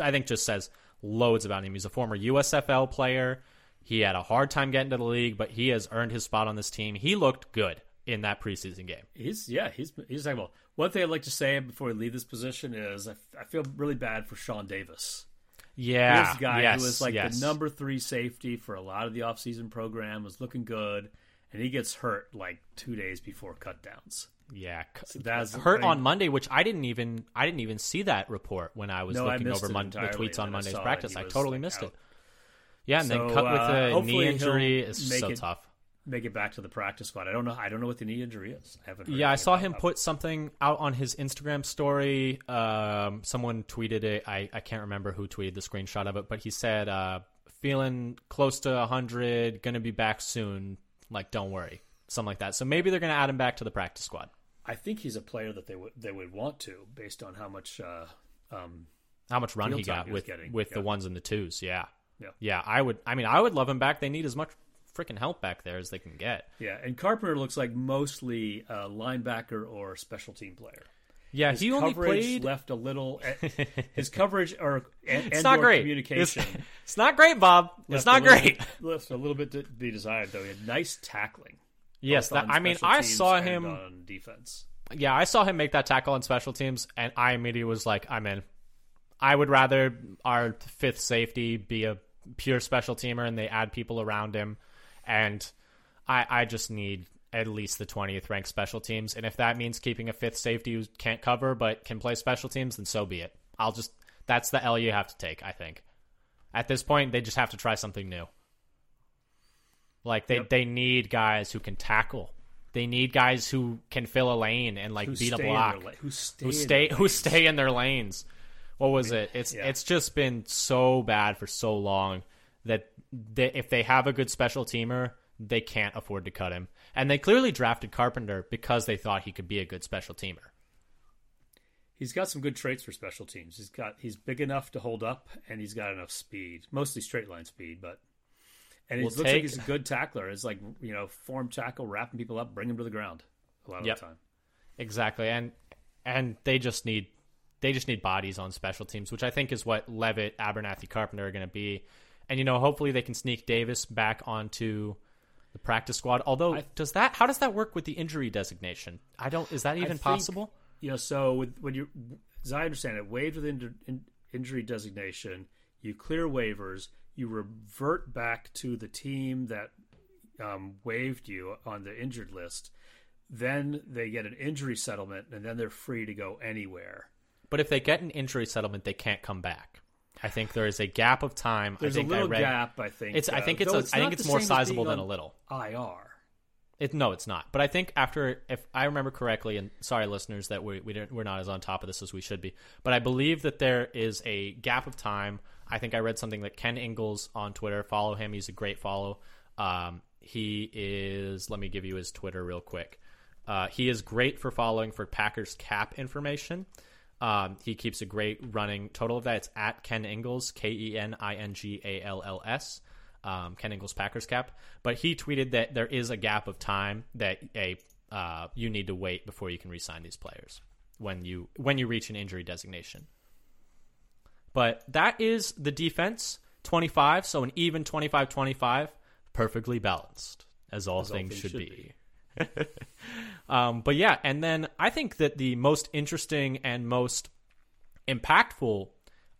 I think just says loads about him. He's a former USFL player. He had a hard time getting to the league, but he has earned his spot on this team. He looked good in that preseason game. He's yeah, he's he's talking about. One thing I'd like to say before we leave this position is I, I feel really bad for Sean Davis. Yeah, this guy yes, who was like yes. the number three safety for a lot of the offseason program was looking good, and he gets hurt like two days before cutdowns. Yeah, c- that's- hurt I on Monday, which I didn't even I didn't even see that report when I was No, looking missed over mon- the tweets on and I Monday's practice. I totally like, missed out. it. Yeah, and So, then cut with uh, a knee injury is so it- tough. Make it back to the practice squad. I don't know. I don't know what the knee injury is. I haven't. Heard Yeah, I saw him that. put something out on his Instagram story. Um, someone tweeted it. I, I can't remember who tweeted the screenshot of it, but he said, uh, feeling close to 100, going to be back soon. Like, don't worry. Something like that. So maybe they're going to add him back to the practice squad. I think he's a player that they would they would want to, based on how much. Uh, um, How much run he got he with getting, with yeah. the ones and the twos. Yeah. Yeah. Yeah, I would I mean I would love him back. They need as much freaking help back there as they can get. Yeah, and Carpenter looks like mostly a linebacker or special team player. Yeah, His he only played. left a little. *laughs* His coverage or and, it's not great. Communication. It's, *laughs* it's not great, Bob. It's not great. *laughs* Left a little bit to be desired, though. He had nice tackling. Yes, that, I mean, I saw him. on defense. yeah, I saw him make that tackle on special teams, and I immediately was like, I'm in. I would rather our fifth safety be a pure special teamer and they add people around him. And I, I just need at least the 20th ranked special teams. And if that means keeping a fifth safety who can't cover but can play special teams, then so be it. I'll just, that's the L you have to take, I think. At this point, they just have to try something new. Like, they, Yep. they need guys who can tackle. They need guys who can fill a lane and like Who beat a block la- who stay who in stay their who lanes. stay in their lanes. What was it? It's Yeah. it's just been so bad for so long that they, if they have a good special teamer, they can't afford to cut him. And they clearly drafted Carpenter because they thought he could be a good special teamer. He's got some good traits for special teams. He's got he's big enough to hold up, and he's got enough speed, mostly straight line speed, but. And he We'll looks take- like he's a good tackler. It's like you know, form tackle, wrapping people up, bring them to the ground. A lot of Yep. the time. Exactly. And and they just need they just need bodies on special teams, which I think is what Leavitt, Abernathy, Carpenter are going to be. And you know, hopefully they can sneak Davis back onto the practice squad. Although, I- does that how does that work with the injury designation? I don't. Is that even think- possible? You know, so with, when you, as I understand it, waived with in, in, injury designation, you clear waivers, you revert back to the team that um, waived you on the injured list. Then they get an injury settlement, and then they're free to go anywhere. But if they get an injury settlement, they can't come back. I think there is a gap of time. There's I a think little I read, gap, I think. It's. I uh, think it's. though A, I think it's more sizable than a little. IR. It, no, it's not. But I think after, if I remember correctly, and sorry, listeners, that we, we didn't, we're not as on top of this as we should be. But I believe that there is a gap of time. I think I read something that Ken Ingalls on Twitter. Follow him; he's a great follow. Um, he is. Let me give you his Twitter real quick. Uh, he is great for following for Packers cap information. Um, he keeps a great running total of that. It's at Ken Ingalls, K E N I N G A L L S um, Ken Ingalls Packers cap, but he tweeted that there is a gap of time that a uh, you need to wait before you can re-sign these players when you when you reach an injury designation. But that is the defense 25, so an even 25-25, perfectly balanced as all, As all things, things should, should be. *laughs* um, but yeah, and then I think that the most interesting and most impactful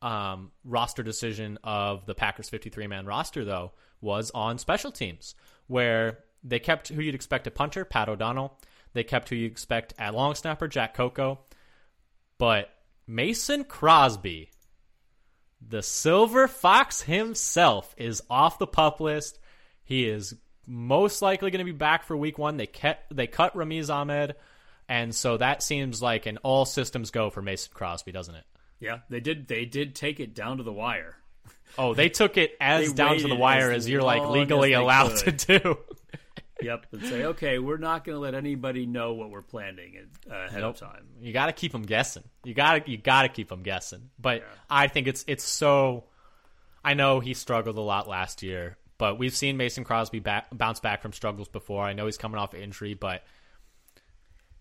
um, roster decision of the Packers 53 man roster, though, was on special teams, where they kept who you'd expect a punter, Pat O'Donnell. They kept who you expect at long snapper, Jack Coco. But Mason Crosby, the Silver Fox himself, is off the pup list. He is most likely going to be back for week one. They kept, they cut Ramiz Ahmed. And so that seems like an all systems go for Mason Crosby, doesn't it? Yeah, they did. They did take it down to the wire. Oh, they took it *laughs* as down to the wire as as, you're like legally allowed could. to do. Yep, and say, okay, we're not going to let anybody know what we're planning uh, ahead Nope. of time. You got to keep them guessing. You got to you got to keep them guessing. But I think it's it's so. I know he struggled a lot last year, but we've seen Mason Crosby back, bounce back from struggles before. I know he's coming off injury, but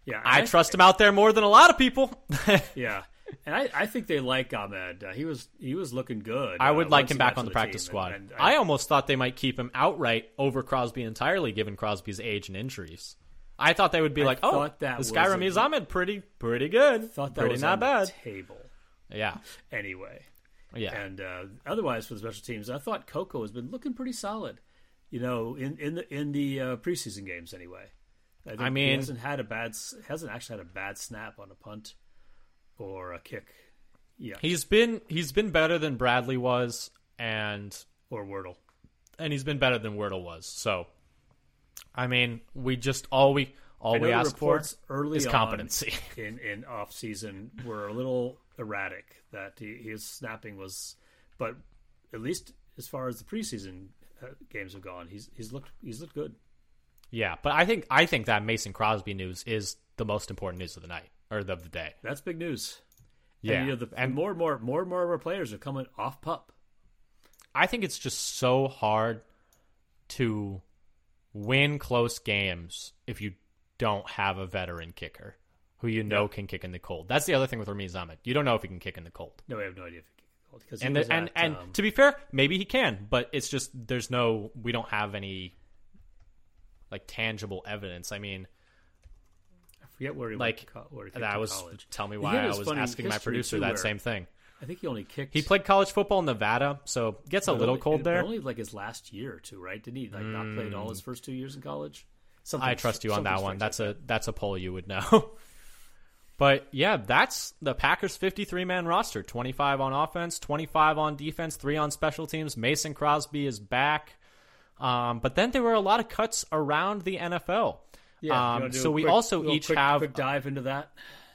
Yeah, I and trust him out there more than a lot of people. *laughs* Yeah, and I, I think they like Ahmed. Uh, he was he was looking good. I would uh, like him back on to the practice team, squad. and- and I almost thought they might keep him outright over Crosby entirely, given Crosby's age and injuries. I thought they would be like, "Oh, that this guy Ramiz Ahmed, pretty, pretty good, thought that pretty was not on bad." the table Yeah, anyway. Yeah. And uh, otherwise, for the special teams, I thought Coco has been looking pretty solid. You know, in in the in the uh, preseason games anyway. I, think I he mean- hasn't had a bad hasn't actually had a bad snap on a punt or a kick. Yeah, He's been he's been better than Bradley was, and or Wirtel. and he's been better than Wirtel was. So, I mean, we just all we all we ask for early is on competency. *laughs* in in off season were a little erratic. That he, his snapping was, but at least as far as the preseason uh, games have gone, he's he's looked he's looked good. yeah, but I think I think that Mason Crosby news is the most important news of the night or of the day. That's big news. Yeah, and, you know, the, and more and more more and more of our players are coming off pup. I think it's just so hard to win close games if you don't have a veteran kicker who you know Yeah. can kick in the cold. That's the other thing with Ramiz Ahmed. You don't know if he can kick in the cold. No, we have no idea if he can get because And the, and and um, to be fair, maybe he can, but it's just there's no we don't have any like tangible evidence. I mean, I forget where he like went co- where he that was college. tell me why I was asking my producer that same thing. I think he only kicked. He played college football in Nevada, so gets a little cold there. Only like his last year or two, right? Didn't he like not played all his first two years in college? Something, Mm. I trust you on that one. That's like a that's a poll you would know. *laughs* but yeah, that's the Packers 53 man roster. 25 on offense, 25 on defense, 3 on special teams. Mason Crosby is back. Um, but then there were a lot of cuts around the NFL. Yeah, um, so we quick- also each quick, have quick dive into that.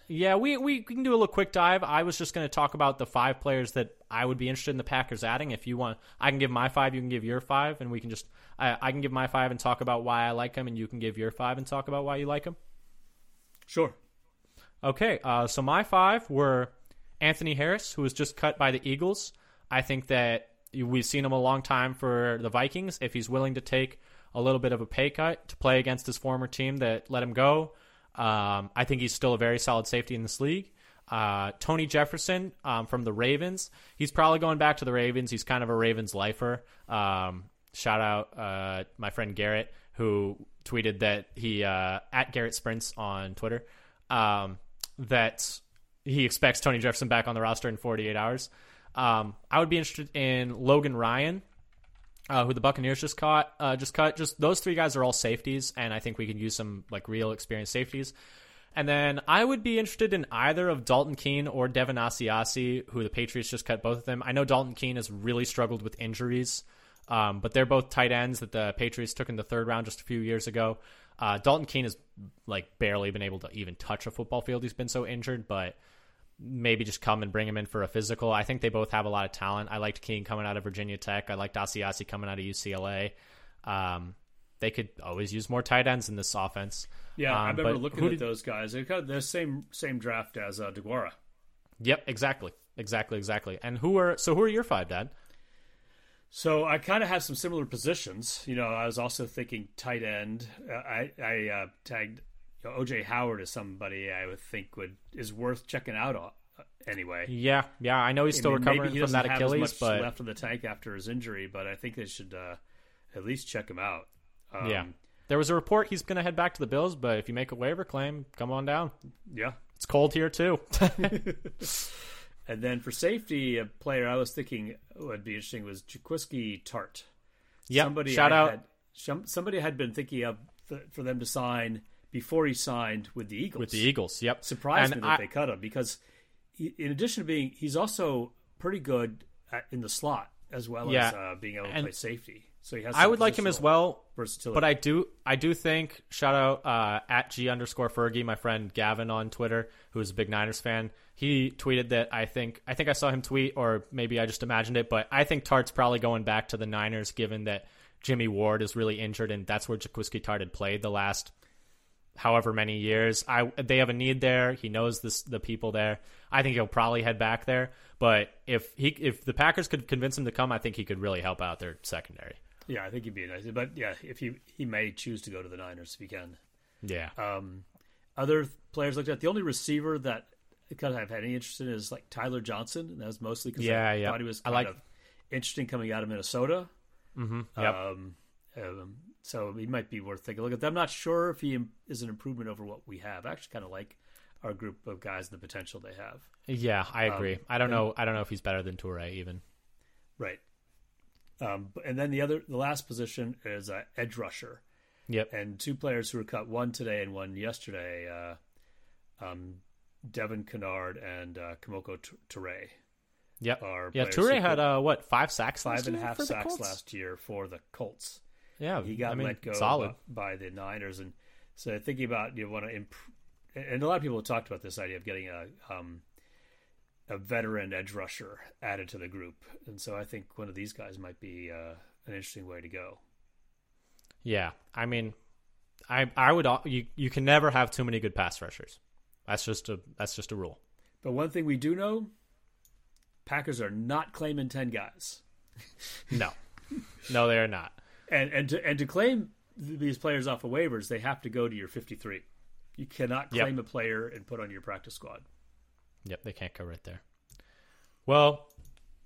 yeah, we, we can do a little quick dive. I was just going to talk about the five players that I would be interested in the Packers adding. If you want, I can give my five, you can give your five, and we can just I, I can give my five and talk about why I like them, and you can give your five and talk about why you like them. Sure. Okay, uh, so my five were Anthony Harris, who was just cut by the Eagles. I think that we've seen him a long time for the Vikings. If he's willing to take a little bit of a pay cut to play against his former team that let him go, um, I think he's still a very solid safety in this league. Uh, Tony Jefferson um, from the Ravens. He's probably going back to the Ravens. He's kind of a Ravens lifer. Um, shout out uh, my friend Garrett, who tweeted that he uh, at Garrett Sprints on Twitter um, that he expects Tony Jefferson back on the roster in 48 hours. Um, I would be interested in Logan Ryan, uh, who the Buccaneers just caught, uh, just cut. Just those three guys are all safeties, and I think we can use some like real experienced safeties. And then I would be interested in either of Dalton Keene or Devin Asiasi, who the Patriots just cut both of them. I know Dalton Keene has really struggled with injuries, um, but they're both tight ends that the Patriots took in the third round just a few years ago. Uh, Dalton Keene has like barely been able to even touch a football field. He's been so injured, but maybe just come and bring him in for a physical. I think they both have a lot of talent. I liked Keene coming out of Virginia Tech. I liked Asiasi coming out of UCLA. Um, they could always use more tight ends in this offense. Yeah, I Um, remember looking at did- those guys. They got the same same draft as uh, DeGuara. Yep, exactly, exactly, exactly. And who are so? Who are your five, Dad? So I kind of have some similar positions. You know, I was also thinking tight end. Uh, I I uh, tagged you know, OJ Howard as somebody I would think would is worth checking out. On, uh, anyway, Yeah, yeah. I know he's still I mean, maybe recovering he from that have Achilles, as much but left in the tank after his injury. But I think they should uh, at least check him out. Um, yeah. There was a report he's going to head back to the Bills, but if you make a waiver claim, come on down. yeah. It's cold here too. *laughs* *laughs* And then for safety, a player I was thinking would be interesting was Jaquiski Tartt. yeah. somebody Shout I out. Had, somebody had been thinking of for them to sign before he signed with the Eagles. with the Eagles. Yep. Surprised And me that I- they cut him because, he, in addition to being, he's also pretty good at, in the slot as well Yeah. as uh, being able to And play safety. So he has. I would like him as well, Versatility. but I do I do think shout out uh, at G underscore Fergie, my friend Gavin on Twitter, who is a big Niners fan. He tweeted that I think I think I saw him tweet, or maybe I just imagined it, but I think Tartt's probably going back to the Niners, given that Jimmy Ward is really injured, and that's where Jaquiski Tartt had played the last however many years. I they have a need there. He knows this the people there. I think he'll probably head back there. But if he if the Packers could convince him to come, I think he could really help out their secondary. Yeah, I think he'd be nice. But yeah, if he he may choose to go to the Niners if he can. Yeah. Um, other players looked at the only receiver that kind of have had any interest in is like Tyler Johnson, and that was mostly because Yeah, I yeah. thought he was I kind like- of interesting coming out of Minnesota. mm-hmm. Yep. Um, um, so he might be worth taking a look at. I'm not sure if he is an improvement over what we have. I actually kind of like our group of guys and the potential they have. Yeah, I agree. Um, I don't know. I don't know if he's better than Toure even. Right. Um, and then the other, the last position is uh, edge rusher, Yep. and two players who were cut, one today and one yesterday. Uh, um, Devin Kennard and uh, Kemoko Turay Yep. are Yeah, Turay had uh what five sacks, five and a half sacks last year for the Colts. Yeah, he got I mean, let go Solid. by, by the Niners, and so thinking about you want to improve, and a lot of people have talked about this idea of getting a um, a veteran edge rusher added to the group, and so I think one of these guys might be uh, an interesting way to go. Yeah, I mean, I I would you you can never have too many good pass rushers. That's just a that's just a rule. But one thing we do know, Packers are not claiming ten guys, *laughs* No, no, they are not. and and to and to claim these players off of waivers, they have to go to your 53. You cannot Yep. claim a player and put on your practice squad. Yep, they can't go right there. Well,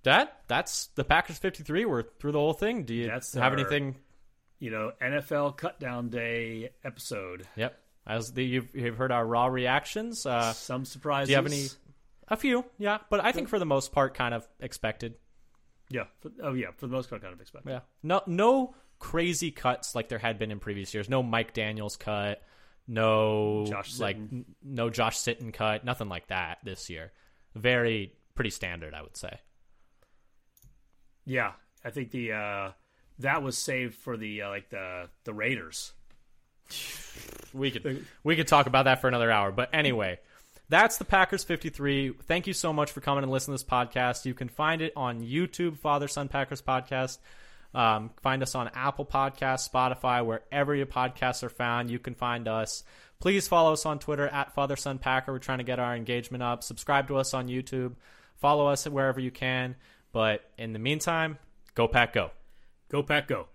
that that's the Packers 53. We're through the whole thing. Do you That's have our- anything? You know, NFL cut down day episode. Yep. As the, you've, you've heard our raw reactions. Uh, Some surprises. do you have any? A few, yeah, but I think for the most part, kind of expected. Yeah. For, oh, yeah. For the most part, kind of expected. Yeah. No, no crazy cuts like there had been in previous years. No Mike Daniels cut. No Josh like Sitton. n- no Josh Sitton cut. Nothing like that this year. Very pretty standard, I would say. Yeah. I think the uh, that was saved for the uh, like the the Raiders. *laughs* We could *laughs* we could talk about that for another hour. But anyway, that's the Packers 53. Thank you so much for coming and listening to this podcast. You can find it on YouTube, Father Son Packers podcast. Um, find us on Apple Podcasts, Spotify, wherever your podcasts are found. You can find us. Please follow us on Twitter at Father Son Packer. We're trying to get our engagement up. Subscribe to us on YouTube. Follow us wherever you can. But in the meantime, go Pack Go. Go Pack Go.